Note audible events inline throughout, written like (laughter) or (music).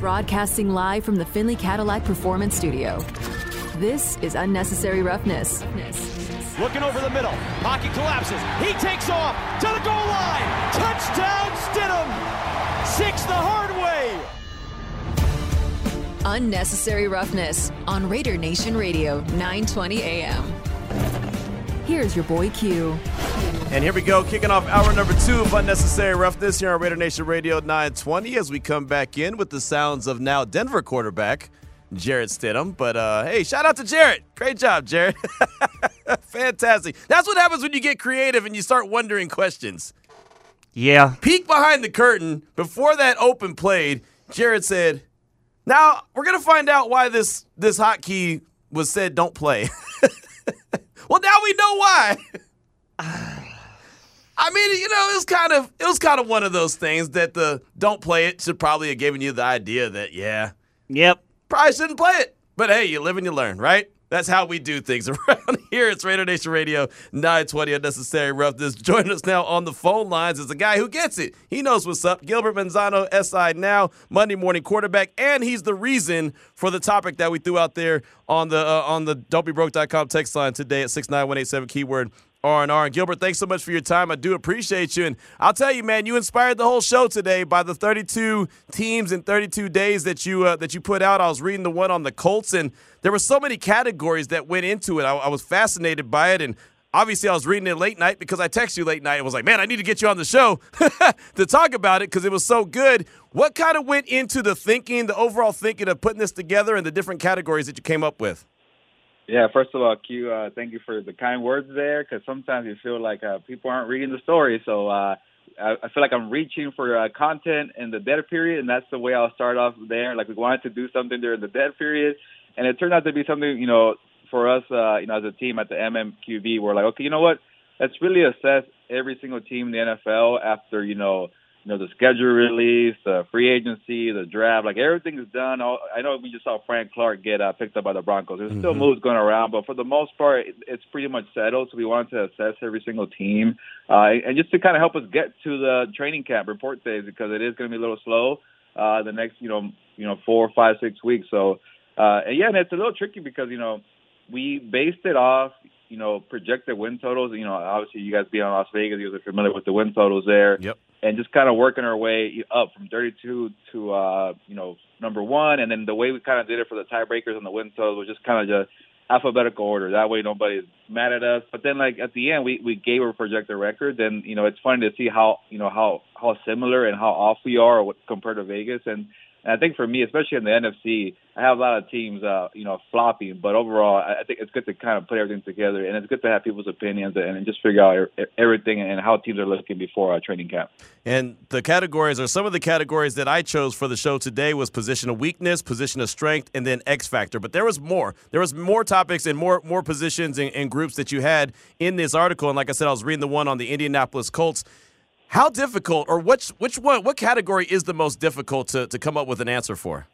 Broadcasting live from the Finley Cadillac Performance Studio. This is Unnecessary Roughness. Looking over the middle. Pocket collapses. He takes off to the goal line. Touchdown, Stidham. Six the hard way. Unnecessary Roughness on Raider Nation Radio, 920 AM. Here's your boy Q. And here we go, kicking off hour number two of Unnecessary Roughness here on Raider Nation Radio 920 as we come back in with the sounds of now Denver quarterback Jarrett Stidham. But uh, hey, shout out to Jarrett. Great job, Jarrett. (laughs) Fantastic. That's what happens when you get creative and you start wondering questions. Yeah. Peek behind the curtain. Before that open played, Jarrett said, Now we're gonna find out why this this hotkey was said don't play. (laughs) well, now we know why. (sighs) (laughs) I mean, you know, it was kind of it was kind of one of those things that the don't play it should probably have given you the idea that yeah, Yep. probably shouldn't play it. But hey, you live and you learn, right? That's how we do things (laughs) around here. It's Raider Nation Radio 920 Unnecessary Roughness. Joining us now on the phone lines is a guy who gets it. He knows what's up. Gilbert Manzano, SI Now, Monday morning quarterback, and he's the reason for the topic that we threw out there on the uh, on the don'tbebroke.com text line today at 69187 keyword R&R. And Gilbert, thanks so much for your time. I do appreciate you. And I'll tell you, man, you inspired the whole show today by the 32 teams in 32 days that you uh, that you put out. I was reading the one on the Colts, and there were so many categories that went into it. I, I was fascinated by it, and obviously I was reading it late night because I texted you late night and was like, man, I need to get you on the show (laughs) to talk about it because it was so good. What kind of went into the thinking, the overall thinking of putting this together and the different categories that you came up with? Yeah, first of all, Q, uh, thank you for the kind words there, because sometimes you feel like uh, people aren't reading the story. So uh, I, I feel like I'm reaching for uh, content in the dead period, and that's the way I'll start off there. Like we wanted to do something during the dead period, and it turned out to be something, you know, for us, uh, you know, as a team at the MMQB, we're like, okay, you know what? Let's really assess every single team in the NFL after, you know, you know, the schedule release, the free agency, the draft, like everything is done. All, I know we just saw Frank Clark get uh, picked up by the Broncos. There's still moves going around, but for the most part, it, it's pretty much settled. So we wanted to assess every single team, uh, and just to kind of help us get to the training camp report days because it is going to be a little slow uh, the next, you know, you know, four, five, six weeks. So, uh, and yeah, and it's a little tricky because you know we based it off, you know, projected win totals. You know, obviously you guys be on Las Vegas, you guys are familiar with the win totals there Yep. And just kind of working our way up from 32 to uh, you know number one, and then the way we kind of did it for the tiebreakers and the win totals was just kind of just alphabetical order. That way nobody's mad at us. But then like at the end we we gave our projected record, and you know it's funny to see how you know how how similar and how off we are compared to Vegas and. And I think for me, especially in the NFC, I have a lot of teams, uh, you know, flopping. But overall, I think it's good to kind of put everything together, and it's good to have people's opinions and, and just figure out everything and how teams are looking before uh, training camp. And the categories are some of the categories that I chose for the show today was position of weakness, position of strength, and then X factor. But there was more. There was more topics and more more positions and, and groups that you had in this article. And like I said, I was reading the one on the Indianapolis Colts. How difficult, or which which one, what category is the most difficult to, to come up with an answer for?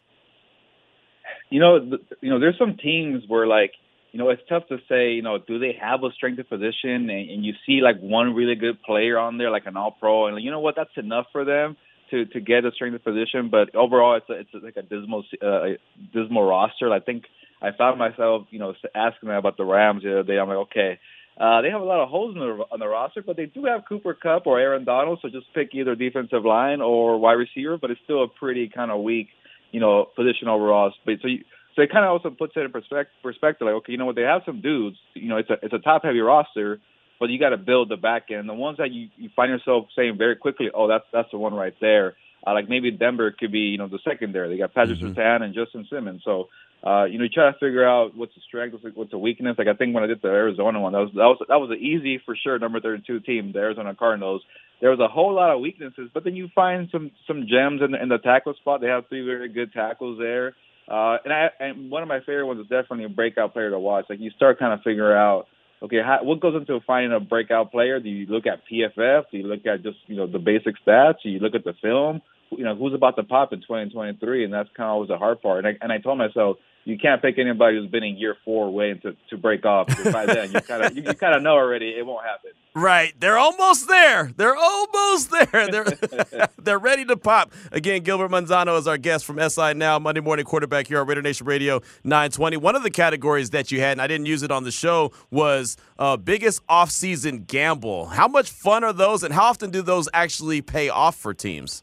you know, th- you know, there's some teams where like, you know, it's tough to say, you know, do they have a strength of position? And, and you see like one really good player on there, like an All Pro, and you know what, that's enough for them to to get a strength of position. But overall, it's a, it's like a dismal uh, dismal roster. I think I found myself, you know, asking them about the Rams the other day. I'm like, okay. Uh, they have a lot of holes in the, on the roster, but they do have Cooper Kupp or Aaron Donald, so just pick either defensive line or wide receiver. But it's still a pretty kind of weak, you know, position overall. But so you, so it kind of also puts it in perspective. Perspective, like okay, you know what? They have some dudes. You know, it's a it's a top heavy roster, but you got to build the back end. The ones that you you find yourself saying very quickly, oh, that's that's the one right there. Uh, like maybe Denver could be, you know, the secondary. They got Patrick Mhm. Surtain and Justin Simmons. So, uh, you know, you try to figure out what's the strength, what's the, what's the weakness. Like I think when I did the Arizona one, that was that was that was an easy for sure number 32 team, the Arizona Cardinals. There was a whole lot of weaknesses, but then you find some some gems in in the tackle spot. They have three very good tackles there. Uh, and I and one of my favorite ones is definitely a breakout player to watch. Like you start kind of figure out, okay, how, what goes into finding a breakout player? Do you look at PFF? Do you look at just you know the basic stats? Do you look at the film? You know who's about to pop in 2023, and that's kind of always the hard part. And I, and I told myself you can't pick anybody who's been in year four waiting to, to break off. By then, you kind of you, you kind of know already it won't happen. Right, they're almost there. They're almost there. They're (laughs) they're ready to pop. Again, Gilbert Manzano is our guest from SI Now Monday Morning Quarterback here on Raider Nation Radio 920. One of the categories that you had, and I didn't use it on the show, was uh, biggest offseason gamble. How much fun are those, and how often do those actually pay off for teams?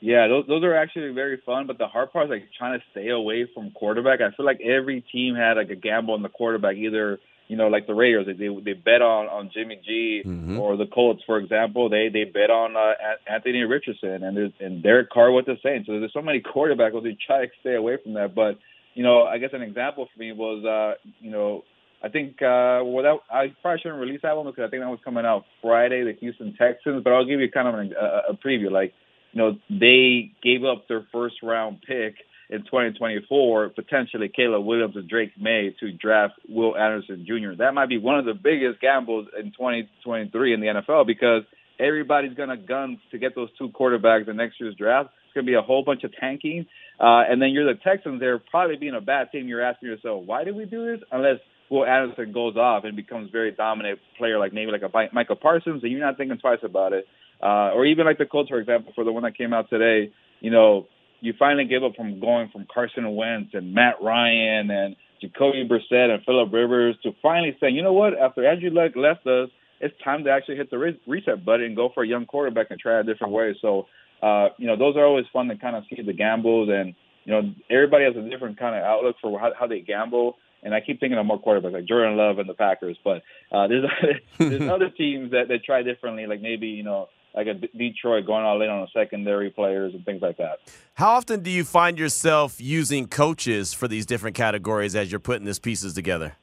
Yeah, those those are actually very fun. But the hard part is like trying to stay away from quarterback. I feel like every team had like a gamble on the quarterback. Either you know, like the Raiders, they they bet on on Jimmy G, mm-hmm. or the Colts, for example, they they bet on uh, Anthony Richardson and there's, and Derek Carr with the Saints. So there's so many (laughs) quarterbacks. They try to stay away from that. But you know, I guess an example for me was uh, you know. I think uh, well, that, I probably shouldn't release that one because I think that was coming out Friday, the Houston Texans. But I'll give you kind of an, a, a preview. Like you know, they gave up their first round pick in 2024, potentially Caleb Williams and Drake Maye to draft Will Anderson Jr. That might be one of the biggest gambles in 2023 in the NFL because everybody's going to gun to get those two quarterbacks in next year's draft. It's going to be a whole bunch of tanking. Uh, and then you're the Texans. They're probably being a bad team. You're asking yourself, why did we do this? Unless Will Anderson goes off and becomes very dominant player, like maybe like a Micah Parsons, and you're not thinking twice about it uh, or even like the Colts, for example, for the one that came out today. You know, you finally give up from going from Carson Wentz and Matt Ryan and Jacoby Brissett and Philip Rivers to finally saying, you know what? After Andrew Luck left us, it's time to actually hit the re- reset button and go for a young quarterback and try a different way. So, uh, you know, those are always fun to kind of see the gambles and you know everybody has a different kind of outlook for how, how they gamble. And I keep thinking of more quarterbacks like Jordan Love and the Packers, but uh, there's (laughs) there's (laughs) other teams that that try differently, like maybe you know like a Detroit going all in on the secondary players and things like that. How often do you find yourself using coaches for these different categories as you're putting these pieces together?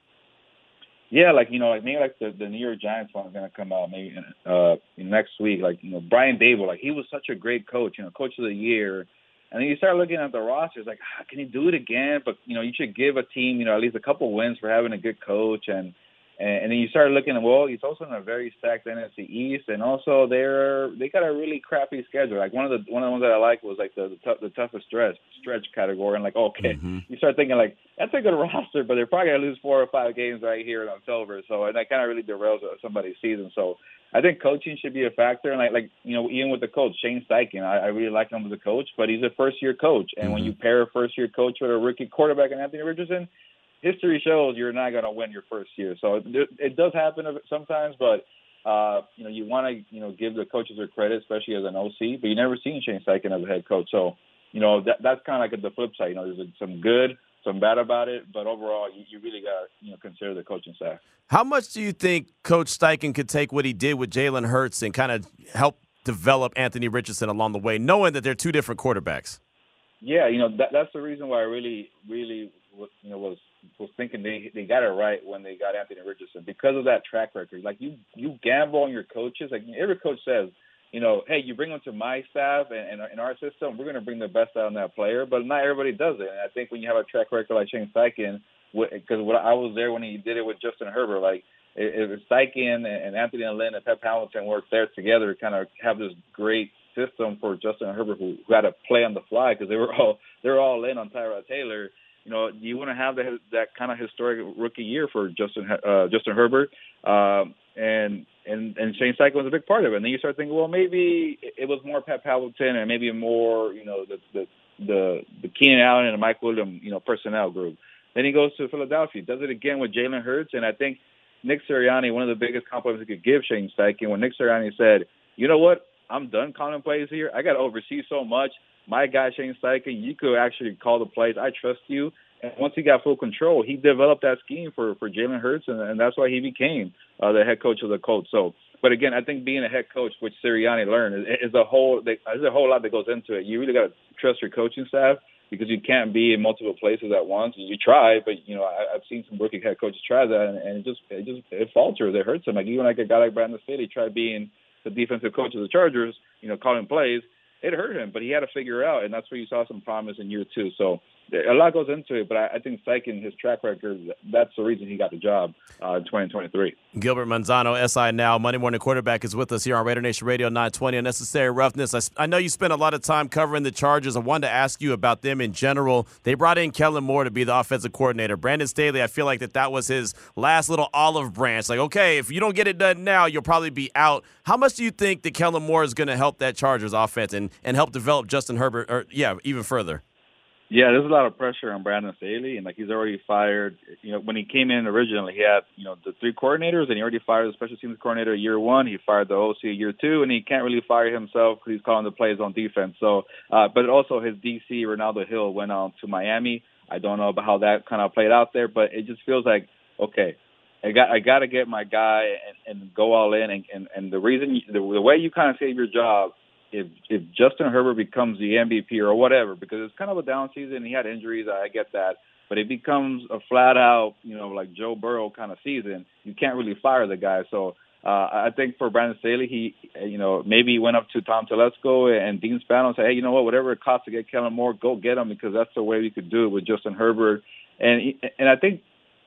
Yeah, like you know, like maybe like the, the New York Giants one is gonna come out maybe uh next week. Like you know, Brian Daboll, like he was such a great coach, you know, coach of the year. And then you start looking at the rosters, like, ah, can he do it again? But you know, you should give a team, you know, at least a couple wins for having a good coach and and, and then you start looking at well, he's also in a very stacked NFC East, and also they're they got a really crappy schedule. Like one of the one of the ones that I like was like the the, t- the toughest stretch stretch category, and like okay, mm-hmm. you start thinking like that's a good (laughs) roster, but they're probably gonna lose four or five games right here in October. So and that kind of really derails somebody's season. So I think coaching should be a factor, and like like you know even with the coach Shane Steichen, I, I really like him as a coach, but he's a first year coach, and mm-hmm. when you pair a first year coach with a rookie quarterback and Anthony Richardson history shows you're not going to win your first year. So it, it does happen sometimes, but uh, you know you want to you know give the coaches their credit, especially as an OC. But you never seen Shane Steichen as a head coach, so you know that that's kind of like the flip side. You know, there's some good, some bad about it, but overall, you, you really got to you know consider the coaching staff. How much do you think Coach Steichen could take what he did with Jalen Hurts and kind of help develop Anthony Richardson along the way, knowing that they're two different quarterbacks? Yeah, you know that, that's the reason why I really, really, you know, was was thinking they they got it right when they got Anthony Richardson because of that track record. Like you you gamble on your coaches. Like every coach says, you know, hey, you bring them to my staff and, in our system, we're going to bring the best out in that player. But not everybody does it. And I think when you have a track record like Shane Steichen, because what I was there when he did it with Justin Herbert, like it Steichen and Anthony and Lynn and Pep Hamilton worked there together, kind of have this great system for Justin Herbert who, who had to play on the fly because they were all they're all in on Tyrod Taylor you know, you want to have that that kind of historic rookie year for Justin uh, Justin Herbert, um, and and and Shane Steichen was a big part of it. And then you start thinking, well, maybe it was more Pep Hamilton and maybe more, you know, the the the, the Keenan Allen and the Mike Williams, you know, personnel group. Then he goes to Philadelphia, does it again with Jalen Hurts, and I think Nick Sirianni, one of the biggest compliments he could give Shane Steichen, when Nick Sirianni said, you know what, I'm done calling plays here. I got to oversee so much my guy Shane Steichen, you could actually call the plays. I trust you. And once he got full control, he developed that scheme for for Jalen Hurts, and, and that's why he became uh, the head coach of the Colts. So, but again, I think being a head coach, which Sirianni learned, is, is a whole there's a whole lot that goes into it. You really got to trust your coaching staff because you can't be in multiple places at once. You try, but you know I, I've seen some rookie head coaches try that, and, and it just it just it falters. It hurts them. Like even like a guy like Brandon Staley tried being the defensive coach of the Chargers, you know, calling plays it hurt him, but he had to figure it out, and that's where you saw some promise in year two. So a lot goes into it, but I, I think Steichen, his track record, that's the reason he got the job uh, in 2023. Gilbert Manzano, SI Now, Monday Morning Quarterback, is with us here on Raider Nation Radio 920. Unnecessary Roughness. I, I, know you spent a lot of time covering the Chargers. I wanted to ask you about them in general. They brought in Kellen Moore to be the offensive coordinator. Brandon Staley, I feel like that that was his last little olive branch. Like, okay, if you don't get it done now, you'll probably be out. How much do you think that Kellen Moore is going to help that Chargers offense and, and help develop Justin Herbert, or yeah, even further? Yeah, there's a lot of pressure on Brandon Staley, and like he's already fired. You know, when he came in originally, he had you know the three coordinators, and he already fired the special teams coordinator year one. He fired the OC year two, and he can't really fire himself because he's calling the plays on defense. So, uh, but also his DC Renaldo Hill went on to Miami. I don't know about how that kind of played out there, but it just feels like okay, I got I got to get my guy and, and go all in, and and, and the reason the, the way you kind of save your job if if Justin Herbert becomes the MVP or whatever, because it's kind of a down season, he had injuries, I get that. But it becomes a flat out, you know, like Joe Burrow kind of season. You can't really fire the guy. So uh, I think for Brandon Staley, he, you know, maybe he went up to Tom Telesco and Dean Spanos and said, hey, you know what, whatever it costs to get Kellen Moore, go get him because that's the way we could do it with Justin Herbert. And and I think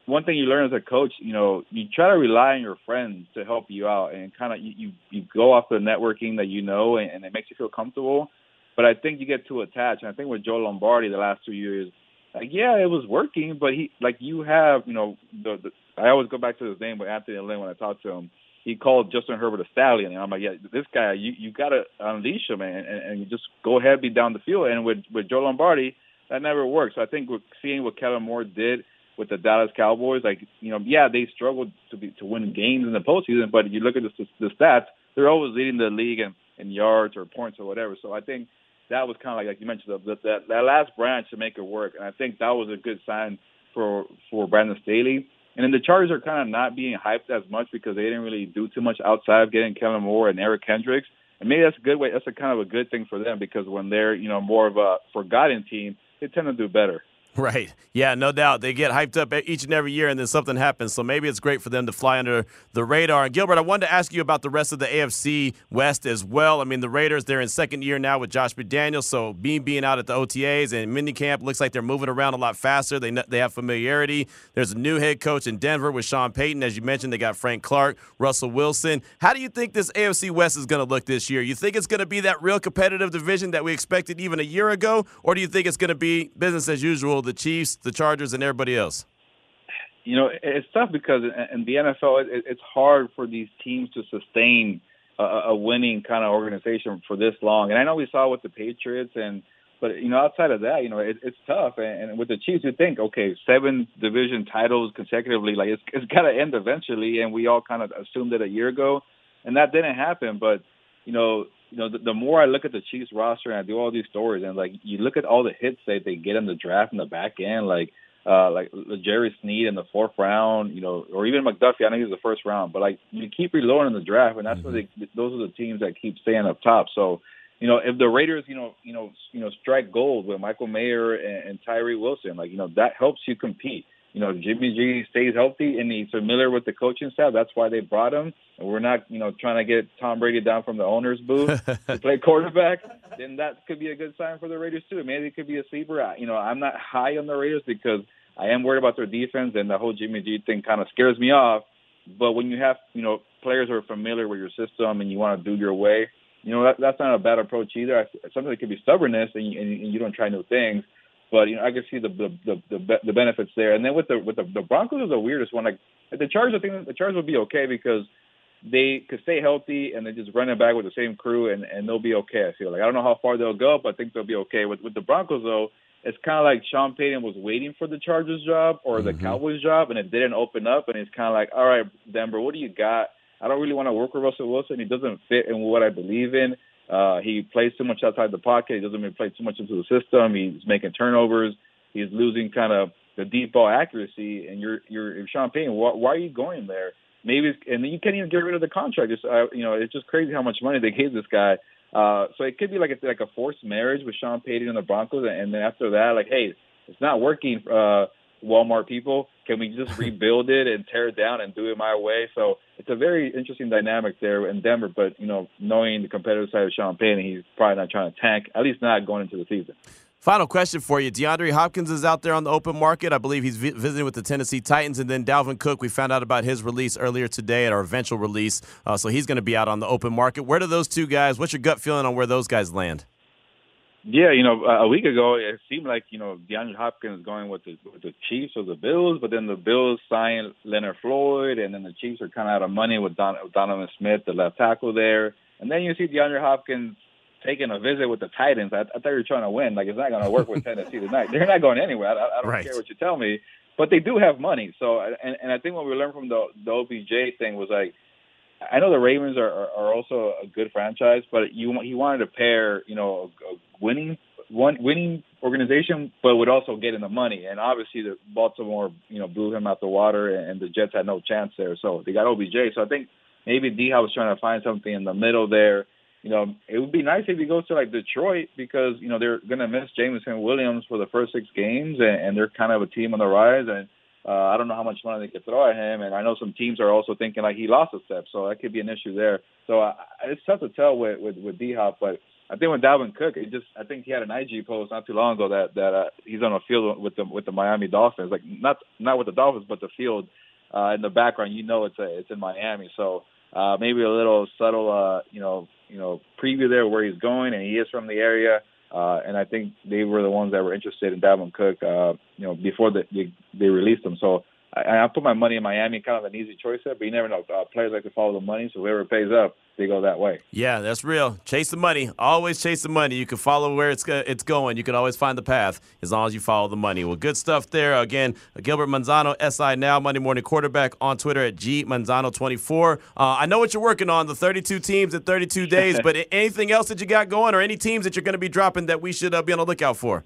one thing you learn as a coach, you know, you try to rely on your friends to help you out, and kind of you, you you go off the networking that you know, and, and it makes you feel comfortable. But I think you get too attached, and I think with Joe Lombardi the last two years, like yeah, it was working, but he like you have, you know, the, the I always go back to his name with Anthony Lynn when I talk to him. He called Justin Herbert a stallion, and I'm like, yeah, this guy, you you gotta unleash him, and, and, and you just go ahead, be down the field. And with with Joe Lombardi, that never works. So I think with seeing what Kellen Moore did with the Dallas Cowboys. Like you know, yeah, they struggled to be to win games in the postseason, but if you look at the, the stats, they're always leading the league in, in yards or points or whatever. So I think that was kind of like like you mentioned the, that that last branch to make it work, and I think that was a good sign for for Brandon Staley. And then the Chargers are kind of not being hyped as much because they didn't really do too much outside of getting Kellen Moore and Eric Kendricks. And maybe that's a good way. That's a kind of a good thing for them because when they're you know more of a forgotten team, they tend to do better. Right. Yeah, no doubt. They get hyped up each and every year, and then something happens. So maybe it's great for them to fly under the radar. And Gilbert, I wanted to ask you about the rest of the AFC West as well. I mean, the Raiders, they're in second year now with Josh McDaniels. So being being out at the OTAs and minicamp looks like they're moving around a lot faster. They they have familiarity. There's a new head coach in Denver with Sean Payton. As you mentioned, they got Frank Clark, Russell Wilson. How do you think this AFC West is going to look this year? You think it's going to be that real competitive division that we expected even a year ago, or do you think it's going to be business as usual? The Chiefs, the Chargers, and everybody else? You know, it's tough because in the NFL, it's hard for these teams to sustain a, winning kind of organization for this long. And I know we saw with the Patriots, and but you know, outside of that, you know, it, it's tough. And, and with the Chiefs, you think, okay, seven division titles consecutively, like it's, it's got to end eventually. And we all kind of assumed it a year ago, and that didn't happen. But you know, you know, the, the more I look at the Chiefs roster and I do all these stories, and like you look at all the hits that they get in the draft in the back end, like uh like Jerry Sneed in the fourth round, you know, or even McDuffie. I know he's the first round, but like you keep reloading the draft, and that's mm-hmm. where they, those are the teams that keep staying up top. So, you know, if the Raiders, you know, you know, you know, strike gold with Michael Mayer and, and Tyree Wilson, like you know, that helps you compete you know, Jimmy G stays healthy and he's familiar with the coaching staff. That's why they brought him. And we're not, you know, trying to get Tom Brady down from the owner's booth (laughs) to play quarterback. Then that could be a good sign for the Raiders too. Maybe it could be a sleeper. You know, I'm not high on the Raiders because I am worried about their defense and the whole Jimmy G thing kind of scares me off. But when you have, you know, players who are familiar with your system and you want to do your way, you know, that, that's not a bad approach either. Sometimes it could be stubbornness and you, and you don't try new things. But you know, I can see the the the the, the benefits there. And then with the with the, the Broncos is the weirdest one. Like the Chargers, I think the Chargers will be okay because they could stay healthy and they just run it back with the same crew and and they'll be okay. I feel like I don't know how far they'll go, but I think they'll be okay. With with the Broncos though, it's kind of like Sean Payton was waiting for the Chargers job or the mm-hmm. Cowboys job, and it didn't open up, and it's kind of like, all right, Denver, what do you got? I don't really want to work with Russell Wilson. He doesn't fit in what I believe in. Uh, he plays too much outside the pocket. He doesn't really play too much into the system. He's making turnovers. He's losing kind of the deep ball accuracy. And you're you're Sean Payton. Why, why are you going there? Maybe and you can't even get rid of the contract. It's, uh, you know, it's just crazy how much money they gave this guy. Uh, so it could be like a, like a forced marriage with Sean Payton and the Broncos, and then after that, like, hey, it's not working. Uh, Walmart people? Can we just (laughs) rebuild it and tear it down and do it my way? So it's a very interesting dynamic there in Denver. But you know, knowing the competitive side of Sean Payton, he's probably not trying to tank. At least not going into the season. Final question for you. DeAndre Hopkins is out there on the open market. I believe he's vi- visiting with the Tennessee Titans. And then Dalvin Cook, we found out about his release earlier today at our eventual release. Uh, so he's going to be out on the open market. Where do those two guys, what's your gut feeling on where those guys land? Yeah, you know, a week ago it seemed like you know DeAndre Hopkins going with the with the Chiefs or the Bills, but then the Bills signed Leonard Floyd, and then the Chiefs are kind of out of money with Don, Donovan Smith, the left tackle there, and then you see DeAndre Hopkins taking a visit with the Titans. I, I thought you were trying to win. Like it's not going to work with Tennessee tonight. They're not going anywhere. I, I don't right. care what you tell me, but they do have money. So and and I think what we learned from the the OBJ thing was like. I know the Ravens are, are, are also a good franchise, but you he wanted to pair, you know, a, a winning one winning organization, but would also get in the money. And obviously, the Baltimore, you know, blew him out the water, and the Jets had no chance there. So they got OBJ. So I think maybe D Hop was trying to find something in the middle there you know, it would be nice if he goes to like Detroit because you know they're going to miss Jameson Williams for the first six games, and, and they're kind of a team on the rise. And uh, I don't know how much money they could throw at him, and I know some teams are also thinking like he lost a step, so that could be an issue there. So uh, it's tough to tell with with, with D Hop, but I think with Dalvin Cook, it just I think he had an IG post not too long ago that that uh, he's on a field with the with the Miami Dolphins, like not not with the Dolphins, but the field uh, in the background. You know, it's a, it's in Miami, so uh, maybe a little subtle, uh, you know, you know, preview there where he's going, and he is from the area. Uh, and I think they were the ones that were interested in Dalvin Cook, uh, you know, before the, they they released him. So I, I put my money in Miami, kind of an easy choice there. But you never know. Uh, players like to follow the money, so whoever pays up, they go that way. Yeah, that's real. Chase the money. Always chase the money. You can follow where it's it's going. You can always find the path as long as you follow the money. Well, good stuff there. Again, Gilbert Manzano, SI Now, Monday Morning Quarterback on Twitter at G Manzano24. Uh, I know what you're working on, the 32 teams in 32 days, (laughs) but anything else that you got going or any teams that you're going to be dropping that we should uh, be on the lookout for?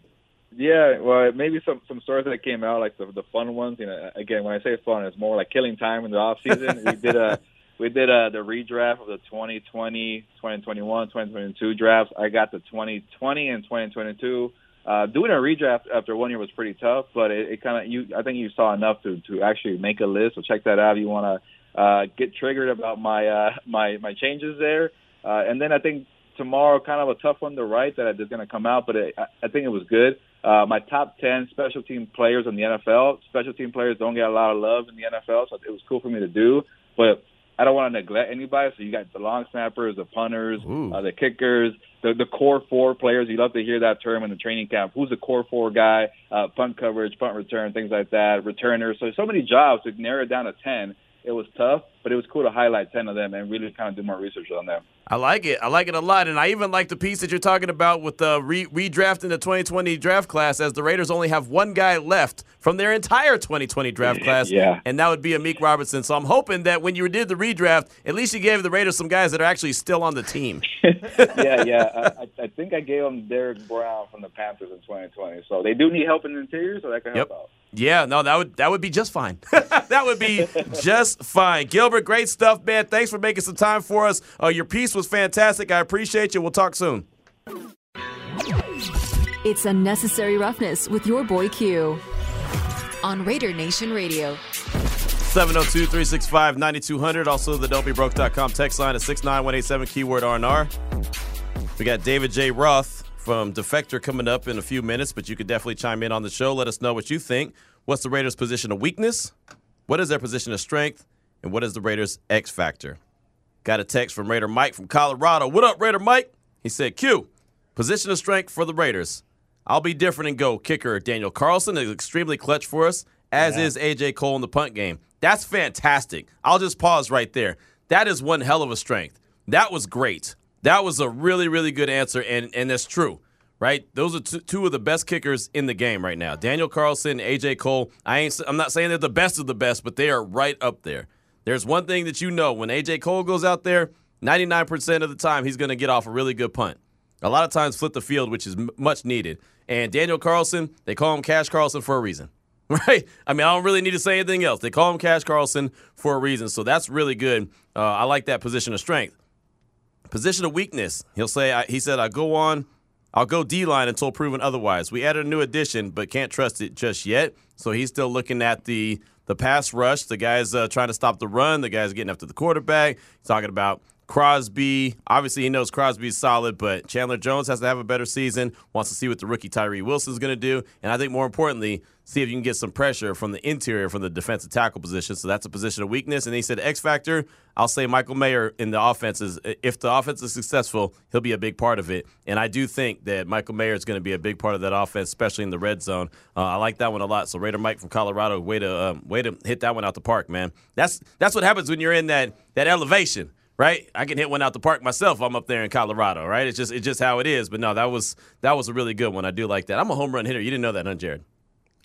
Yeah, well, maybe some some stories that came out, like the the fun ones. You know, again, when I say fun, it's more like killing time in the off season. we (laughs) did a we did a the redraft of the 2020, 2021, 2022 drafts. I got the 2020 and 2022. Uh, doing a redraft after one year was pretty tough, but it, it kind of you. I think you saw enough to to actually make a list. So check that out if you want to uh, get triggered about my uh, my my changes there. Uh, and then I think tomorrow, kind of a tough one to write that is going to come out, but it, I think it was good. Uh, my top 10 special team players in the NFL. Special team players don't get a lot of love in the NFL, so it was cool for me to do. But I don't want to neglect anybody. So you got the long snappers, the punters, uh, the kickers, the, the core four players. You love to hear that term in the training camp. Who's the core four guy? Uh, punt coverage, punt return, things like that. Returners. So so many jobs to narrow it down to 10 it was tough, but it was cool to highlight 10 of them and really kind of do more research on them. I like it. I like it a lot. And I even like the piece that you're talking about with the re- redrafting the 2020 draft class, as the Raiders only have one guy left from their entire 2020 draft (laughs) class. yeah. And that would be Amik Robertson. So I'm hoping that when you did the redraft, at least you gave the Raiders some guys that are actually still on the team. (laughs) yeah, yeah. I, I, think I gave them Derrick Brown from the Panthers in 2020. So they do need help in the interior, so that can help yep. out. Yeah, no, that would that would be just fine. (laughs) that would be just fine. Gilbert, great stuff, man. Thanks for making some time for us. Uh, your piece was fantastic. I appreciate you. We'll talk soon. It's unnecessary roughness with your boy Q on Raider Nation Radio. 702 365 9200. Also, the don'tbebroke.com text line at 69187 keyword RNR. We got David J. Roth from Defector coming up in a few minutes, but you could definitely chime in on the show. Let us know what you think. What's the Raiders' position of weakness? What is their position of strength? And what is the Raiders' X factor? Got a text from Raider Mike from Colorado. What up, Raider Mike? He said, Q, position of strength for the Raiders. I'll be different and go. Kicker Daniel Carlson is extremely clutch for us, as yeah. is AJ Cole in the punt game. That's fantastic. I'll just pause right there. That is one hell of a strength. That was great. That was a really, really good answer, and and that's true, right? Those are two, two of the best kickers in the game right now. Daniel Carlson, AJ Cole. I ain't. I'm not saying they're the best of the best, but they are right up there. There's one thing that you know when AJ Cole goes out there, 99% of the time he's going to get off a really good punt. A lot of times flip the field, which is m- much needed. And Daniel Carlson, they call him Cash Carlson for a reason. (laughs) Right? I mean, I don't really need to say anything else. They call him Cash Carlson for a reason. So that's really good. Uh, I like that position of strength. Position of weakness. He'll say, I, he said, I go on, I'll go D line until proven otherwise. We added a new addition, but can't trust it just yet. So he's still looking at the the pass rush. The guys uh, trying to stop the run. The guys getting after the quarterback. He's talking about Crosby, obviously he knows Crosby's solid, but Chandler Jones has to have a better season. Wants to see what the rookie Tyree Wilson is going to do, and I think more importantly, see if you can get some pressure from the interior, from the defensive tackle position. So that's a position of weakness. And he said X factor. I'll say Michael Mayer in the offense is if the offense is successful, he'll be a big part of it. And I do think that Michael Mayer is going to be a big part of that offense, especially in the red zone. Uh, I like that one a lot. So Raider Mike from Colorado, way to um, way to hit that one out the park, man. That's that's what happens when you're in that that elevation right? I can hit one out the park myself. I'm up there in Colorado, right? It's just it's just how it is. But no, that was that was a really good one. I do like that. I'm a home run hitter. You didn't know that, huh, Jared?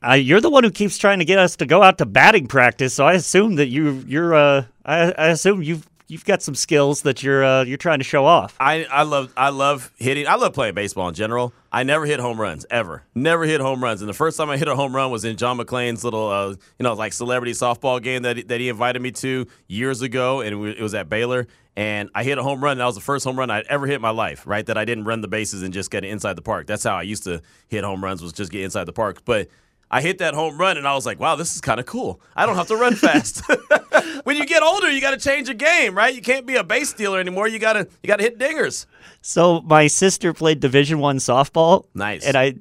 Uh, you're the one who keeps trying to get us to go out to batting practice, so I assume that you you're uh I, I assume you've you've got some skills that you're uh, you're trying to show off. I, I love I love hitting. I love playing baseball in general. I never hit home runs ever. Never hit home runs. And the first time I hit a home run was in John McClain's little uh, you know like celebrity softball game that that he invited me to years ago, and it was at Baylor. And I hit a home run. That was the first home run I'd ever hit in my life. Right, that I didn't run the bases and just get inside the park. That's how I used to hit home runs was just get inside the park. But I hit that home run and I was like, wow, this is kind of cool. I don't have to run fast. (laughs) when you get older, you got to change your game, right? You can't be a base stealer anymore. You got to you got to hit dingers. So my sister played Division 1 softball. Nice. And I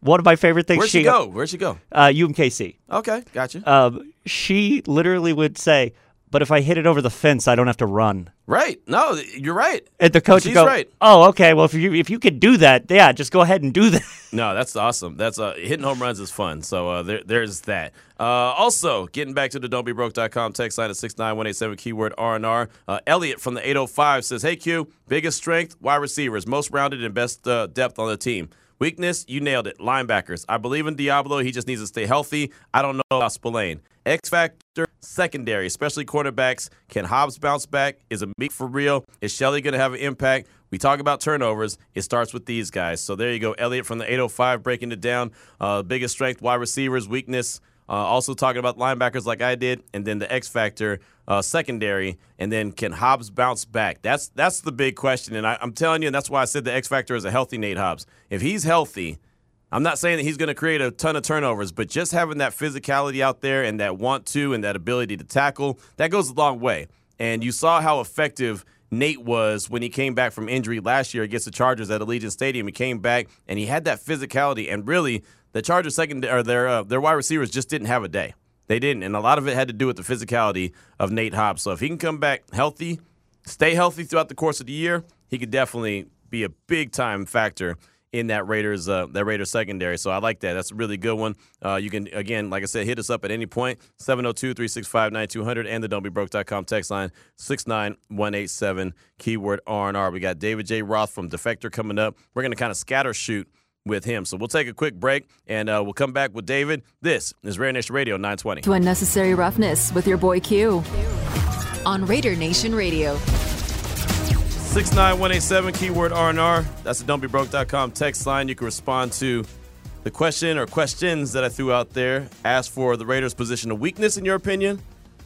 one of my favorite things Where'd she, go? Where'd she go? Uh, UMKC. Okay, gotcha. Um, she literally would say, but if I hit it over the fence, I don't have to run. Right. No, you're right. And the coach She's go, right. "Oh, okay. Well, if you if you could do that, yeah, just go ahead and do that." (laughs) No, that's awesome. That's uh, hitting home runs is fun. So uh, there, there's that. Uh, also, getting back to the don'tbebroke.com text line at six nine one eight seven keyword R and R. Uh, Elliot from the eight hundred five says, "Hey Q, biggest strength wide receivers, most rounded and best uh, depth on the team." Weakness, you nailed it. Linebackers. I believe in Deablo. He just needs to stay healthy. I don't know about Spillane. X factor, secondary, especially quarterbacks. Can Hobbs bounce back? Is a meek for real? Is Shelley going to have an impact? We talk about turnovers. It starts with these guys. So there you go. Elliot from the 805 breaking it down. Uh, biggest strength, wide receivers, weakness. Uh, also talking about linebackers like I did, and then the X factor uh, secondary, and then can Hobbs bounce back? That's that's the big question, and I, I'm telling you, and that's why I said the X factor is a healthy Nate Hobbs. If he's healthy, I'm not saying that he's going to create a ton of turnovers, but just having that physicality out there and that want to and that ability to tackle, that goes a long way. And you saw how effective Nate was when he came back from injury last year against the Chargers at Allegiant Stadium. He came back and he had that physicality, and really the Chargers second or their uh, their wide receivers just didn't have a day. They didn't, and a lot of it had to do with the physicality of Nate Hobbs. So if he can come back healthy, stay healthy throughout the course of the year, he could definitely be a big time factor in that Raiders uh, that Raiders secondary. So I like that. That's a really good one. Uh, you can again, like I said, hit us up at any point 702-365-9200 and the don'tbebroke.com text line 69187 keyword R&R. We got David J Roth from Defector coming up. We're going to kind of scatter shoot with him. So we'll take a quick break and uh, we'll come back with David. This is Raider Nation Radio 920. To unnecessary roughness with your boy Q on Raider Nation Radio. 69187 keyword R&R. That's the don'tbebroke.com text line. You can respond to the question or questions that I threw out there. Ask for the Raiders' position of weakness in your opinion,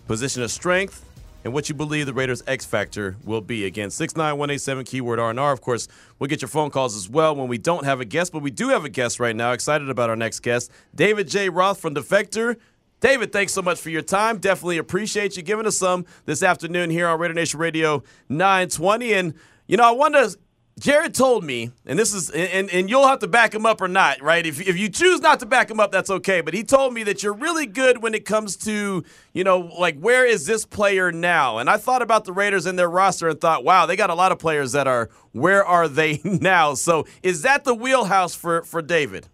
position of strength, and what you believe the Raiders' X factor will be. Again, 69187 keyword R&R. Of course, we'll get your phone calls as well when we don't have a guest, but we do have a guest right now. Excited about our next guest, David J. Roth from Defector. David, thanks so much for your time. Definitely appreciate you giving us some this afternoon here on Raider Nation Radio 920. And, you know, I wonder, Jared told me, and this is, and, and you'll have to back him up or not, right? If, if you choose not to back him up, that's okay. But he told me that you're really good when it comes to, you know, like, where is this player now? And I thought about the Raiders and their roster and thought, wow, they got a lot of players that are, where are they (laughs) now? So is that the wheelhouse for, for David?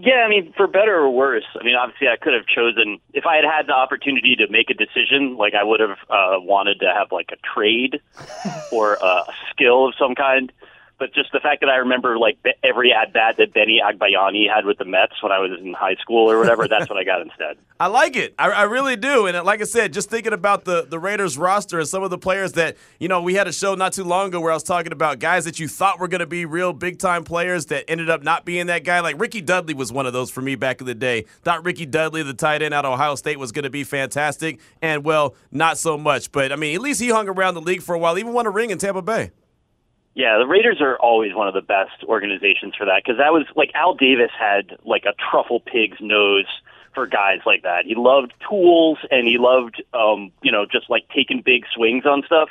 Yeah, I mean, for better or worse. I mean, obviously, I could have chosen if I had had the opportunity to make a decision. Like, I would have uh, wanted to have like a trade (laughs) or a skill of some kind. But just the fact that I remember like every at bat that Benny Agbayani had with the Mets when I was in high school or whatever, that's what I got instead. (laughs) I like it. I, I, really do. And uh, like I said, just thinking about the, the Raiders roster and some of the players that, you know, we had a show not too long ago where I was talking about guys that you thought were going to be real big time players that ended up not being that guy. Like Ricky Dudley was one of those for me back in the day. Thought Ricky Dudley, the tight end out of Ohio State, was going to be fantastic. And, well, not so much. But, I mean, at least he hung around the league for a while, even won a ring in Tampa Bay. Yeah, the Raiders are always one of the best organizations for that because that was like Al Davis had like a truffle pig's nose for guys like that. He loved tools and he loved, um, you know, just like taking big swings on stuff.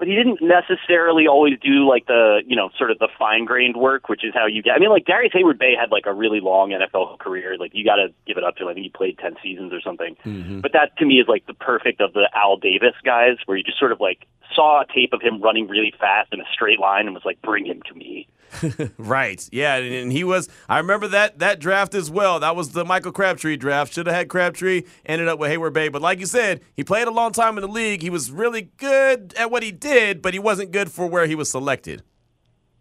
But he didn't necessarily always do like the you know sort of the fine grained work, which is how you get. I mean, like Darrius Heyward-Bey had like a really long NFL career. Like you got to give it up to him. I think he played ten seasons or something. Mm-hmm. But that to me is like the perfect of the Al Davis guys, where you just sort of like saw a tape of him running really fast in a straight line and was like, bring him to me. (laughs) Right. Yeah, and and he was. I remember that that draft as well. That was the Michael Crabtree draft. Should have had Crabtree. Ended up with Heyward-Bey. But like you said, he played a long time in the league. He was really good at what he did, but he wasn't good for where he was selected.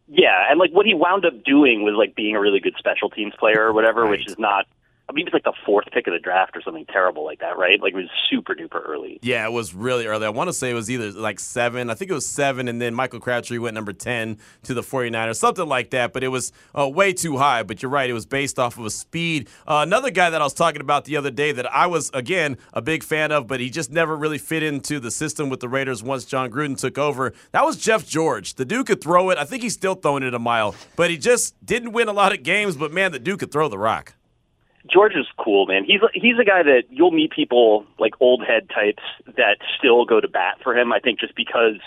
Yeah, and like what he wound up doing was like being a really good special teams player or whatever, which is not. I mean, was like the fourth pick of the draft or something terrible like that, right? Like it was super duper early. Yeah, it was really early. I want to say it was either like seven. I think it was seven, and then Michael Crabtree went number 10 to the 49ers, something like that. But it was uh, way too high. But you're right, it was based off of a speed. Uh, another guy that I was talking about the other day that I was, again, a big fan of, but he just never really fit into the system with the Raiders once Jon Gruden took over. That was Jeff George. The dude could throw it. I think he's still throwing it a mile, but he just didn't win a lot of games. But man, the dude could throw the rock. George is cool, man. He's he's a guy that you'll meet people like old head types that still go to bat for him. I think just because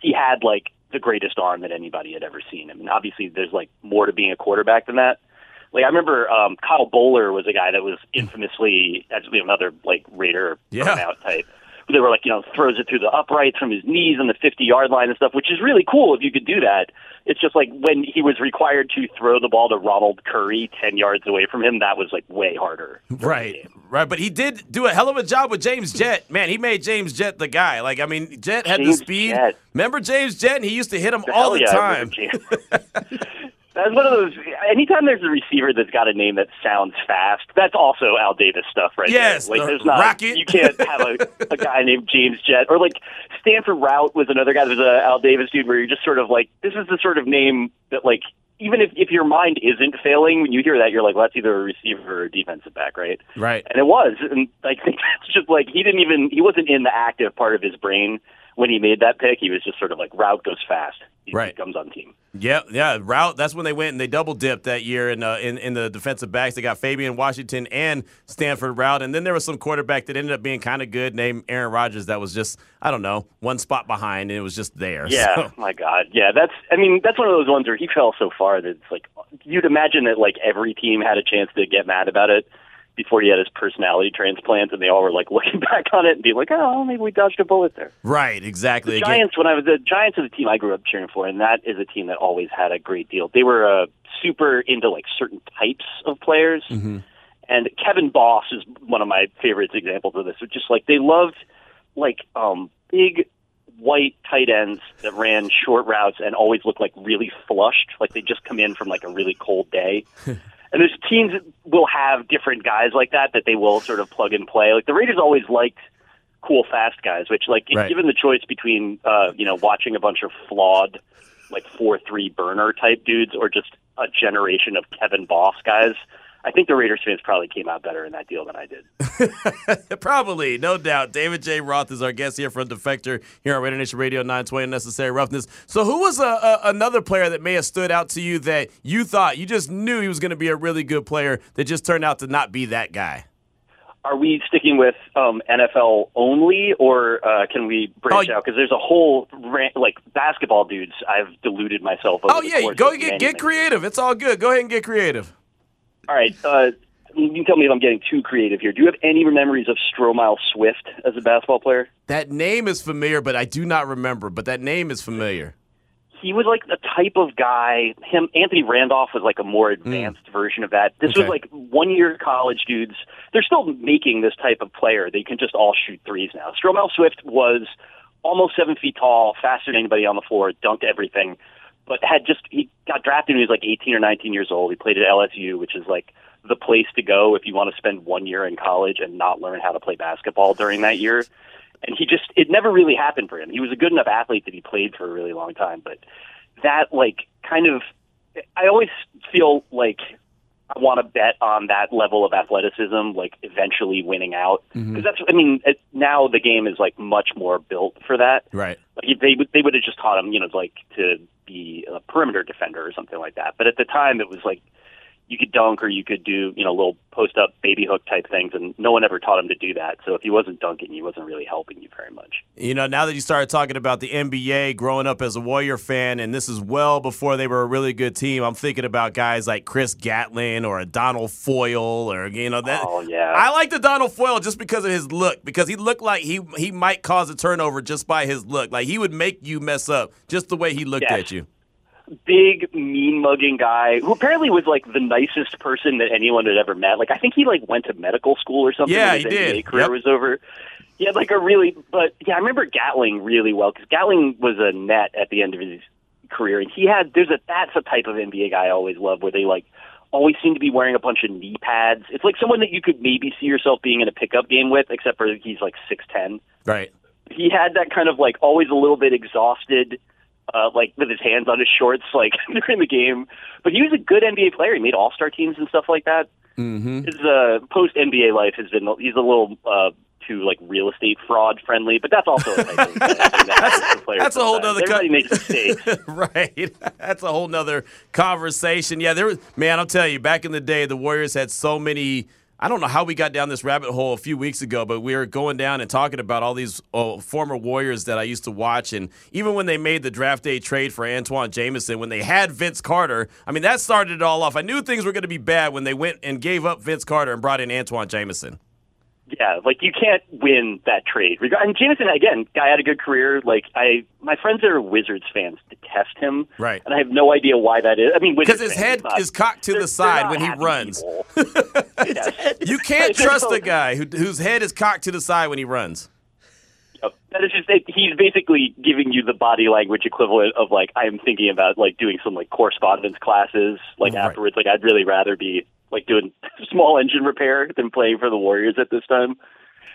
he had like the greatest arm that anybody had ever seen. I mean, obviously there's like more to being a quarterback than that. Like I remember um, Kyle Boller was a guy that was infamously actually another like Raider Yeah. burnout type. They were like, you know, throws it through the uprights from his knees on the 50 yard line and stuff, which is really cool if you could do that. It's just like when he was required to throw the ball to Ronald Curry 10 yards away from him, that was like way harder. Right, right. But he did do a hell of a job with James Jett. Man, he made James Jett the guy. Like, I mean, Jett had James the speed. Jett. Remember James Jett? And he used to hit him all the yeah, time. (laughs) (laughs) That's one of those. Anytime there's a receiver that's got a name that sounds fast, that's also Al Davis stuff, right? Yes, there. like the there's not. Rocket. You can't have a, a guy named James Jett or like Stanford Routt was another guy that was a Al Davis dude, where you're just sort of like, this is the sort of name that like. Even if, if your mind isn't failing, when you hear that, you're like, well, that's either a receiver or a defensive back, right? Right. And it was. And I think (laughs) that's just like he didn't even he wasn't in the active part of his brain when he made that pick. He was just sort of like Routt goes fast. He Right. comes on team. Yeah, yeah. Routt. That's when they went and they double dipped that year in uh, in, in the defensive backs. They got Fabian Washington and Stanford Routt, and then there was some quarterback that ended up being kind of good named Aaron Rodgers. That was just I don't know one spot behind, and it was just there. Yeah, So- my God. Yeah, that's. I mean, that's one of those ones where he fell so far that it's like you'd imagine that like every team had a chance to get mad about it before he had his personality transplant, and they all were like (laughs) looking back on it and being like, "Oh, maybe we dodged a bullet there." right. Exactly. The Again- Giants, when I was the Giants, are the team I grew up cheering for, and that is a team that always had a great deal. They were uh, super into like certain types of players, and Kevin Boss is one of my favorite examples of this. It's just like they loved like um, big white tight ends that ran short routes and always looked like really flushed, like they just come in from like a really cold day. (laughs) and there's teams that will have different guys like that that they will sort of plug and play. Like the Raiders always liked cool fast guys, which like Right. given the choice between uh, you know watching a bunch of flawed like four three burner type dudes or just a generation of Kevin Boss guys, I think the Raiders fans probably came out better in that deal than I did. (laughs) Probably, no doubt. David J. Roth is our guest here from Defector here on Radio Nation Radio 920 Necessary Roughness. So, who was a, a, another player that may have stood out to you that you thought you just knew he was going to be a really good player that just turned out to not be that guy? Are we sticking with um, NFL only, or uh, can we branch Oh, out? Because there's a whole ran- like basketball dudes. I've deluded myself. Over Oh yeah, go get get creative. It's all good. Go ahead and get creative. All right. Uh, you can tell me if I'm getting too creative here. Do you have any memories of Stromile Swift as a basketball player? That name is familiar, but I do not remember. But that name is familiar. He was like the type of guy. Him, Anthony Randolph was like a more advanced version of that. This Okay. was like one year college dudes. They're still making this type of player. They can just all shoot threes now. Stromile Swift was almost seven feet tall, faster than anybody on the floor, dunked everything, but had just he got drafted when he was like 18 or 19 years old. He played at LSU, which is like the place to go if you want to spend one year in college and not learn how to play basketball during that year. And he just it never really happened for him. He was a good enough athlete that he played for a really long time, but that like kind of I always feel like I want to bet on that level of athleticism, like eventually winning out. Mm-hmm. Because that's, I mean, it, now the game is like much more built for that. Right. Like if they they would have just taught him, you know, like to be a perimeter defender or something like that. But at the time, it was like you could dunk or you could do you know little post up baby hook type things, and no one ever taught him to do that. So if he wasn't dunking, he wasn't really helping you very much. You know, now that you started talking about the NBA, growing up as a Warrior fan, and this is well before they were a really good team, I'm thinking about guys like Chris Gatling or Adonal Foyle, or you know that. Oh yeah, I like the Donald Foyle just because of his look, because he looked like he he might cause a turnover just by his look. Like he would make you mess up just the way he looked at you. Big mean mugging guy who apparently was like the nicest person that anyone had ever met. Like I think he like went to medical school or something. Yeah, his he did. Career Yep. was over. He had like a really, but yeah, I remember Gatling really well because Gatling was a net at the end of his career, and he had there's a that's a type of NBA guy I always love where they like always seem to be wearing a bunch of knee pads. It's like someone that you could maybe see yourself being in a pickup game with, except for he's like six ten Right. he had that kind of like always a little bit exhausted, uh, like with his hands on his shorts, like (laughs) during the game. But he was a good NBA player. He made All Star teams and stuff like that. Mm-hmm. His uh, post NBA life has been he's a little uh, too like real estate fraud friendly, but that's also a type of thing that happens to players that's a whole other co- makes mistakes. (laughs) right. (laughs) That's a whole other conversation. Yeah, there was man, I'll tell you, back in the day, the Warriors had so many I don't know how we got down this rabbit hole a few weeks ago, but we were going down and talking about all these oh, former Warriors that I used to watch. And even when they made the draft day trade for Antawn Jamison, when they had Vince Carter, I mean, that started it all off. I knew things were going to be bad when they went and gave up Vince Carter and brought in Antawn Jamison. Yeah, like you can't win that trade. And Jamison, again, guy had a good career. Like I, my friends that are Wizards fans detest him, Right. And I have no idea why that is. I mean, Because his head not- is cocked to the side when he runs. (laughs) Yes. You can't (laughs) trust a guy who, whose head is cocked to the side when he runs. That is just it, he's basically giving you the body language equivalent of like I'm thinking about like doing some like correspondence classes like Right. afterwards. Like I'd really rather be like doing (laughs) small engine repair than playing for the Warriors at this time.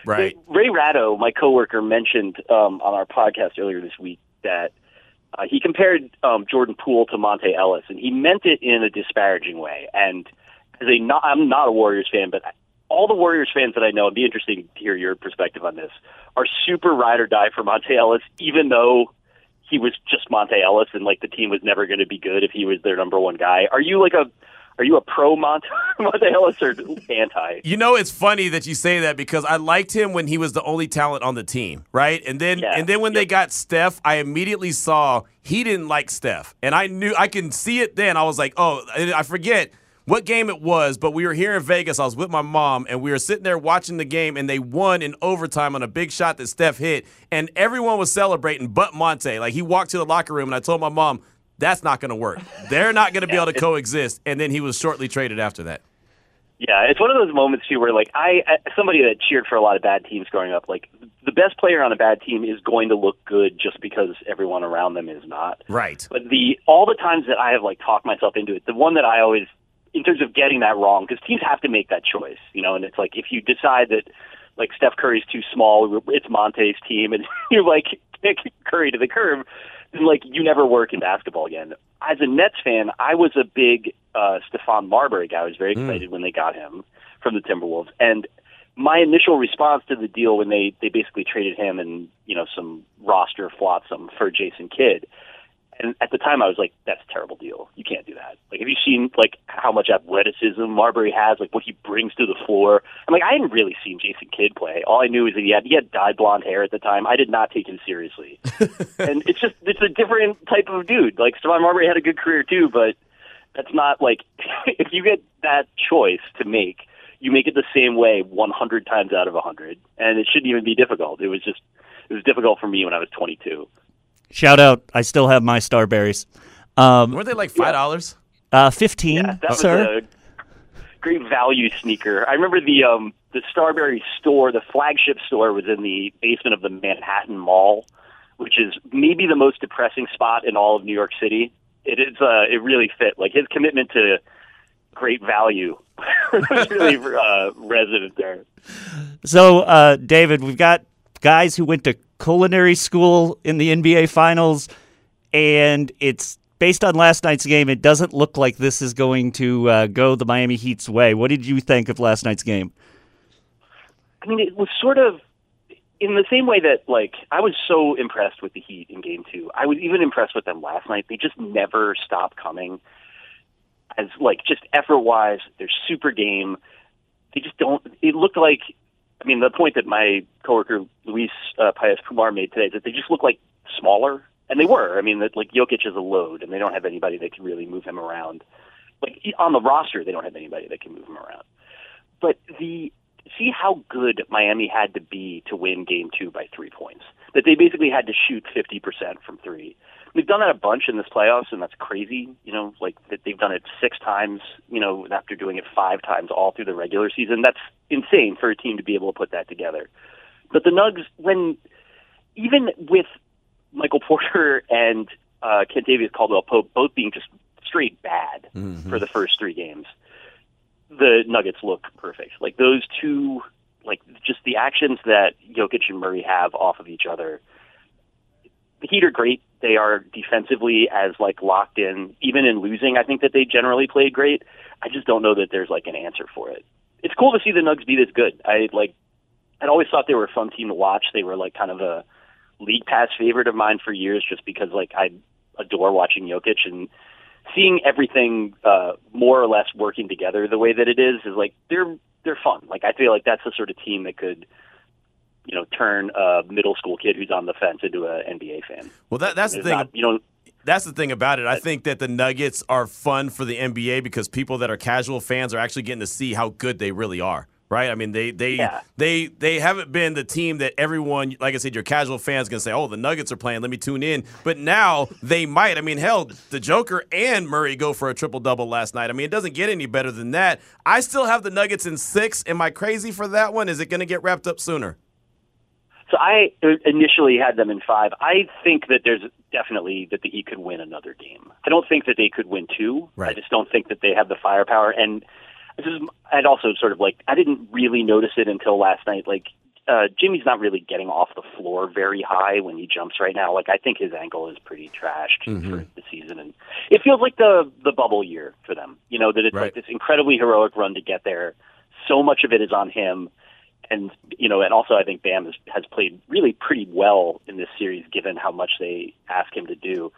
Right. Ray Ratto, my coworker, mentioned um, on our podcast earlier this week that uh, he compared um, Jordan Poole to Monta Ellis, and he meant it in a disparaging way. And as a not, I'm not a Warriors fan, but all the Warriors fans that I know, it'd be interesting to hear your perspective on this, are super ride or die for Monta Ellis, even though he was just Monta Ellis and like the team was never going to be good if he was their number one guy. Are you like a are you a pro Monta, (laughs) or anti? You know, it's funny that you say that because I liked him when he was the only talent on the team, right? And then Yeah. and then when they got Steph, I immediately saw he didn't like Steph. And I knew I can see it then. I was like, "Oh, I forget what game it was, but we were here in Vegas. I was with my mom and we were sitting there watching the game and they won in overtime on a big shot that Steph hit and everyone was celebrating but Monte. Like he walked to the locker room and I told my mom, "That's not going to work. They're not going to be able to coexist." And then he was shortly traded after that. Yeah, it's one of those moments too where like I, somebody that cheered for a lot of bad teams growing up, like the best player on a bad team is going to look good just because everyone around them is not. Right. But the all the times that I have like talked myself into it, the one that I always, in terms of getting that wrong, because teams have to make that choice, you know, and it's like if you decide that like Steph Curry's too small, it's Monta's team, and (laughs) you like (laughs) kick Curry to the curb, then like you never work in basketball again. As a Nets fan, I was a big uh, Stephon Marbury guy. I was very excited when they got him from the Timberwolves, and my initial response to the deal when they they basically traded him and you know some roster flotsam for Jason Kidd. And at the time, I was like, "That's a terrible deal. You can't do that." Like, have you seen like how much athleticism Marbury has? Like, what he brings to the floor. I'm like, I hadn't really seen Jason Kidd play. All I knew is that he had he had dyed blonde hair at the time. I did not take him seriously. (laughs) and it's just it's a different type of dude. Like Stephon Marbury had a good career too, but that's not like (laughs) if you get that choice to make, you make it the same way 100 times out of 100, and it shouldn't even be difficult. It was just it was difficult for me when I was 22. Shout out! I still have my Starburys. Um, Weren't they like five dollars? uh, Fifteen, Yeah, that was sir. a great value sneaker. I remember the um the Starbury store, the flagship store was in the basement of the Manhattan Mall, which is maybe the most depressing spot in all of New York City. It is uh it really fit. Like his commitment to great value (laughs) was really uh resident there. So, uh, David, we've got guys who went to culinary school in the NBA Finals, and it's based on last night's game. It doesn't look like this is going to uh, go the Miami Heat's way. What did you think of last night's game? I mean, it was sort of in the same way that like I was so impressed with the Heat in Game Two. I was even impressed with them last night. They just never stop coming. As like just effort wise, they're super game. They just don't. It looked like. I mean, the point that my coworker Luis uh, Paez Pumar made today is that they just look like smaller, and they were. I mean, that like Jokic is a load, and they don't have anybody that can really move him around. Like on the roster, they don't have anybody that can move him around. But the see how good Miami had to be to win Game Two by three points. That they basically had to shoot fifty percent from three. They've done that a bunch in this playoffs, and that's crazy. You know, like that they've done it six times. You know, after doing it five times all through the regular season, that's insane for a team to be able to put that together. But the Nugs, when even with Michael Porter (laughs) and uh, Kentavious Caldwell Pope both being just straight bad for the first three games, the Nuggets look perfect. Like those two, like just the actions that Jokic and Murray have off of each other. The Heat are great. They are defensively as like locked in. Even in losing, I think that they generally played great. I just don't know that there's like an answer for it. It's cool to see the Nugs be this good. I like. I'd always thought they were a fun team to watch. They were like kind of a league pass favorite of mine for years, just because like I adore watching Jokic and seeing everything uh, more or less working together the way that it is is like they're they're fun. Like I feel like that's the sort of team that could, you know, turn a middle school kid who's on the fence into an NBA fan. Well, that that's the thing. not- you know, That's the thing about it. I think that the Nuggets are fun for the NBA because people that are casual fans are actually getting to see how good they really are. Right? I mean, they they Yeah. they they haven't been the team that everyone, like I said, your casual fans gonna say, "Oh, the Nuggets are playing. Let me tune in." But now they might. I mean, hell, the Joker and Murray go for a triple double last night. I mean, it doesn't get any better than that. I still have the Nuggets in six. Am I crazy for that one? Is it gonna get wrapped up sooner? So I initially had them in five. I think that there's definitely that the Heat could win another game. I don't think that they could win two. Right. I just don't think that they have the firepower. And this is, I'd also sort of like I didn't really notice it until last night. Like uh, Jimmy's not really getting off the floor very high when he jumps right now. Like I think his ankle is pretty trashed for the season, and it feels like the the bubble year for them. You know that it's Right. like this incredibly heroic run to get there. So much of it is on him and you know, and also I think Bam has, has played really pretty well in this series, given how much they ask him to do.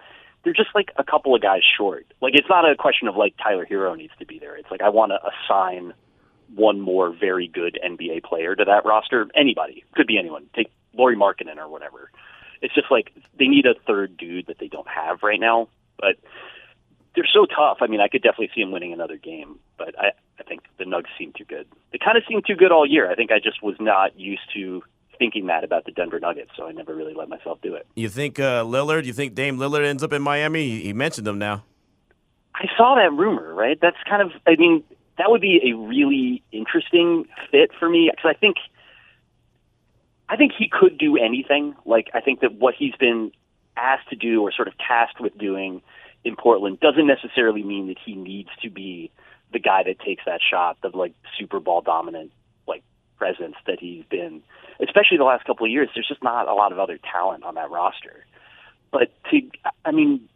They're just like a couple of guys short. Like it's not a question of like Tyler Herro needs to be there. It's like I want to assign one more very good NBA player to that roster. Anybody could be anyone. Take Lauri Markkanen or whatever. It's just like they need a third dude that they don't have right now. But they're so tough. I mean, I could definitely see them winning another game, but I, I think the Nugs seem too good. They kind of seem too good all year. I think I just was not used to thinking that about the Denver Nuggets, so I never really let myself do it. You think uh, Lillard? You think Dame Lillard ends up in Miami? He, he mentioned them now. I saw that rumor, right? That's kind of, I mean, that would be a really interesting fit for me because I think, I think he could do anything. Like, I think that what he's been asked to do or sort of tasked with doing in Portland doesn't necessarily mean that he needs to be the guy that takes that shot, the like super ball dominant presence that he's been, especially the last couple of years. There's just not a lot of other talent on that roster. But to, I mean,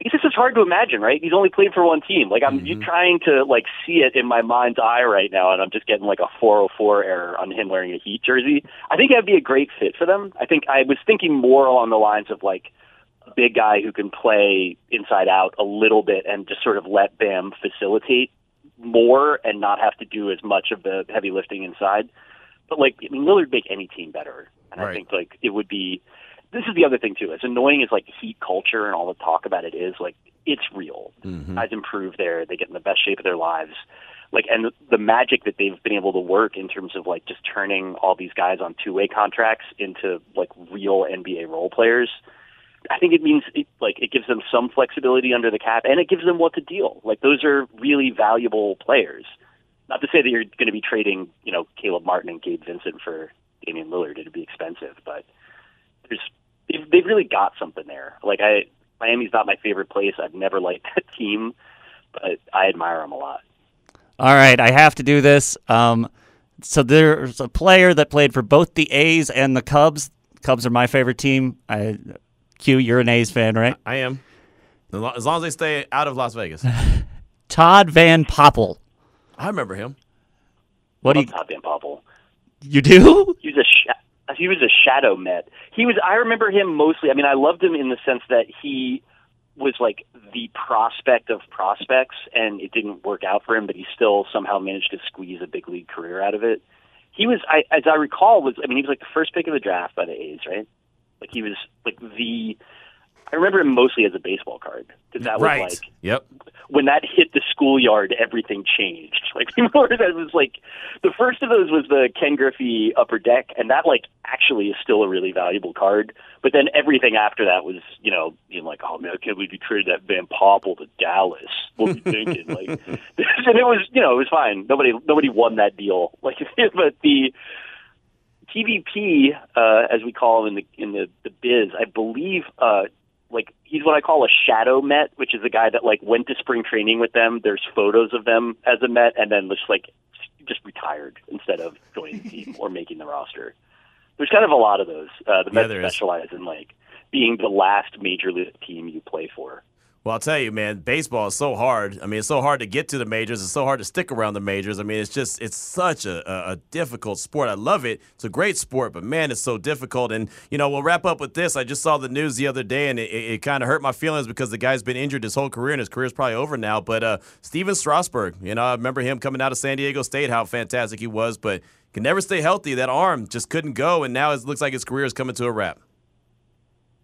it's just is hard to imagine, right? He's only played for one team. Like I'm you trying to like see it in my mind's eye right now, and I'm just getting like a 404 error on him wearing a Heat jersey. I think that'd be a great fit for them. I think I was thinking more along the lines of like a big guy who can play inside out a little bit and just sort of let Bam facilitate more and not have to do as much of the heavy lifting inside. But like, I mean, Lillard make any team better, and Right. I think like it would be. This is the other thing too. As annoying as like heat culture and all the talk about it is, like it's real. Mm-hmm. Guys improve there. They get in the best shape of their lives. Like, and the magic that they've been able to work in terms of like just turning all these guys on two-way contracts into like real NBA role players. I think it means it, like it gives them some flexibility under the cap, and it gives them what to deal. Like those are really valuable players. Not to say that you're going to be trading, you know, Caleb Martin and Gabe Vincent for Damian Lillard. It'd be expensive, but there's they've, they've really got something there. Like I, Miami's not my favorite place. I've never liked (laughs) that team, but I admire them a lot. All right, I have to do this. Um, so there's a player that played for both the A's and the Cubs. Cubs are my favorite team. I, Q, you're an A's fan, right? I am. As long as they stay out of Las Vegas. (laughs) Todd Van Poppel. I remember him. What do Love you Todd Van Poppel. you do? He was a sha- he was a shadow Met. He was. I remember him mostly. I mean, I loved him in the sense that he was like the prospect of prospects, and it didn't work out for him, but he still somehow managed to squeeze a big league career out of it. He was, I, as I recall, was I mean, he was like the first pick of the draft by the A's, right? Like he was like the. I remember him mostly as a baseball card because that was right. like yep. when that hit the schoolyard, everything changed. (laughs) Like that was like the first of those was the Ken Griffey Upper Deck, and that like actually is still a really valuable card. But then everything after that was, you know, being like, oh man, I can't believe you traded that Van Poppel to Dallas. What were you thinking? like, (laughs) and it was, you know, it was fine. Nobody, nobody won that deal. (laughs) Like, but the TVP, uh, as we call him in the in the, the biz, I believe, uh, like he's what I call a shadow Met, which is a guy that like went to spring training with them. There's photos of them as a Met, and then just like just retired instead of joining the team (laughs) or making the roster. There's kind of a lot of those. Uh, the Yeah, Mets there is. specialize in like being the last major league team you play for. Well, I'll tell you, man, baseball is so hard. I mean, it's so hard to get to the majors. It's so hard to stick around the majors. I mean, it's just, it's such a, a, difficult sport. I love it. It's a great sport, but man, it's so difficult. And, you know, we'll wrap up with this. I just saw the news the other day, and it, it, it kind of hurt my feelings because the guy's been injured his whole career, and his career's probably over now. But uh, Stephen Strasburg, you know, I remember him coming out of San Diego State, how fantastic he was, but can never stay healthy. That arm just couldn't go, and now it looks like his career is coming to a wrap.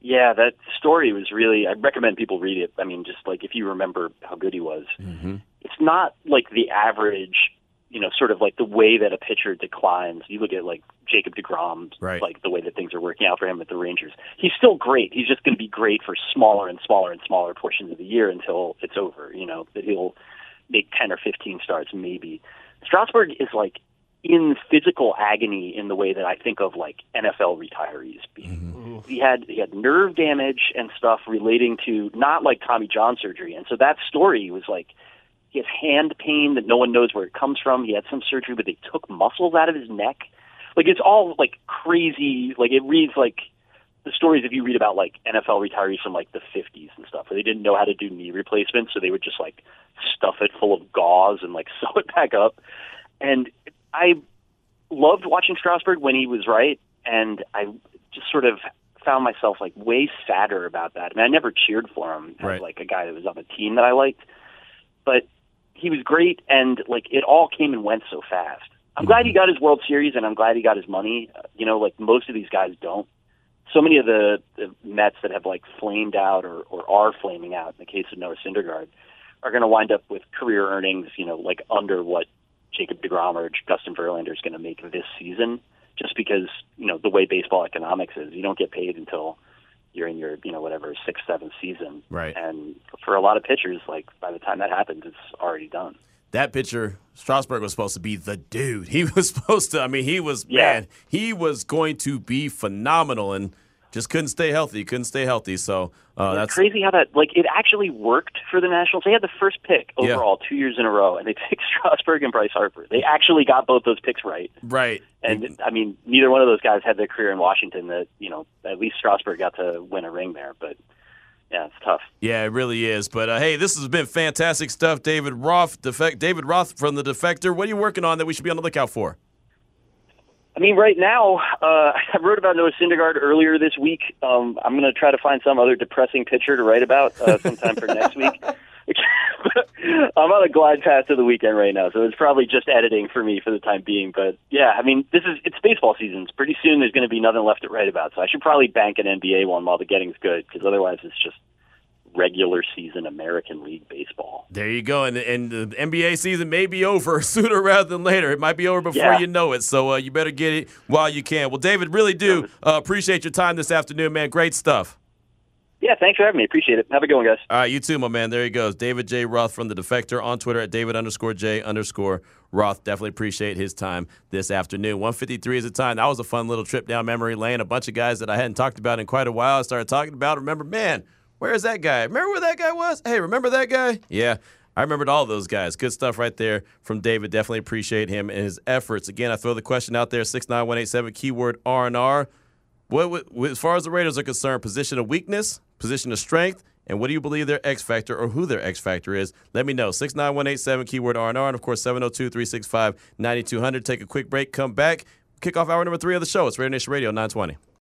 Yeah, that story was really. I recommend people read it. I mean, just like if you remember how good he was, Mm-hmm. it's not like the average, you know, sort of like the way that a pitcher declines. You look at like Jacob Degrom, Right. like the way that things are working out for him at the Rangers. He's still great. He's just going to be great for smaller and smaller and smaller portions of the year until it's over. You know, that he'll make ten or fifteen starts maybe. Strasburg is like in physical agony in the way that I think of like NFL retirees being. Mm-hmm. He had he had nerve damage and stuff relating to not like Tommy John surgery, and so that story was like he has hand pain that no one knows where it comes from. He had some surgery, but they took muscles out of his neck. Like it's all like crazy. Like it reads like the stories if you read about like NFL retirees from like the 50s and stuff, where they didn't know how to do knee replacements, so they would just like stuff it full of gauze and like (laughs) sew it back up. And I loved watching Strasburg when he was right, and I just sort of found myself like way sadder about that. I mean, I never cheered for him as Right. like a guy that was on a team that I liked, but he was great, and like it all came and went so fast. I'm glad he mm-hmm. got his World Series, and I'm glad he got his money. You know, like most of these guys don't. So many of the, the Mets that have like flamed out or, or are flaming out, in the case of Noah Syndergaard, are going to wind up with career earnings, you know, like under what Jacob DeGrom or Justin Verlander is going to make this season, just because you know the way baseball economics is, you don't get paid until you're in your you know whatever sixth seventh season, Right. And for a lot of pitchers, like by the time that happens, it's already done. that pitcher, Strasburg was supposed to be the dude. He (laughs) was supposed to. I mean, he was Yeah. man. He was going to be phenomenal, and just couldn't stay healthy. Couldn't stay healthy. So uh, that's crazy how that like it actually worked for the Nationals. They had the first pick Yeah. overall two years in a row, and they (laughs) picked Strasburg and Bryce Harper. They actually got both those picks right. right. And I mean, neither one of those guys had their career in Washington. That you know, at least Strasburg got to win a ring there. But yeah, it's tough. Yeah, it really is. But uh, hey, this has been fantastic stuff, David Roth. Defect, David Roth from the Defector. What are you working on that we should be on the lookout for? I mean, right now, uh, (laughs) I wrote about Noah Syndergaard earlier this week. Um, I'm going to try to find some other depressing pitcher to write about uh, sometime for next week. (laughs) I'm on a glide path to the weekend right now, so it's probably just editing for me for the time being. But yeah, I mean, this is it's baseball season. Pretty soon, there's going to be nothing left to write about, so I should probably bank an NBA one while the getting's good, because otherwise, it's just regular season American League baseball. There you go. And, and the NBA season may be over (laughs) sooner rather than later. It might be over before Yeah. you know it. So uh, you better get it while you can. Well, David, really do uh, appreciate your time this afternoon, man. Great stuff. Yeah, thanks for having me. Appreciate it. Have a good one, guys. All right, you too, my man. There he goes. David J. Roth from The Defector on Twitter at David underscore J underscore Roth. Definitely appreciate his time this afternoon. 153 is the time. That was a fun little trip down memory lane. A bunch of guys that I hadn't talked about in quite a while. I started talking about. Remember, man, where's that guy? Remember where that guy was? Hey, remember that guy? Yeah. I remembered all those guys. Good stuff right there from David. Definitely appreciate him and his efforts. Again, I throw the question out there: six nine one eight seven keyword R and R. What, as far as the Raiders are concerned, position of weakness, position of strength, and what do you believe their X factor or who their X factor is? Let me know. 69187 keyword R&R and of course 702-365-9200. Take a quick break, come back, kick off hour number 3 of the show. It's Raider Nation Radio 920.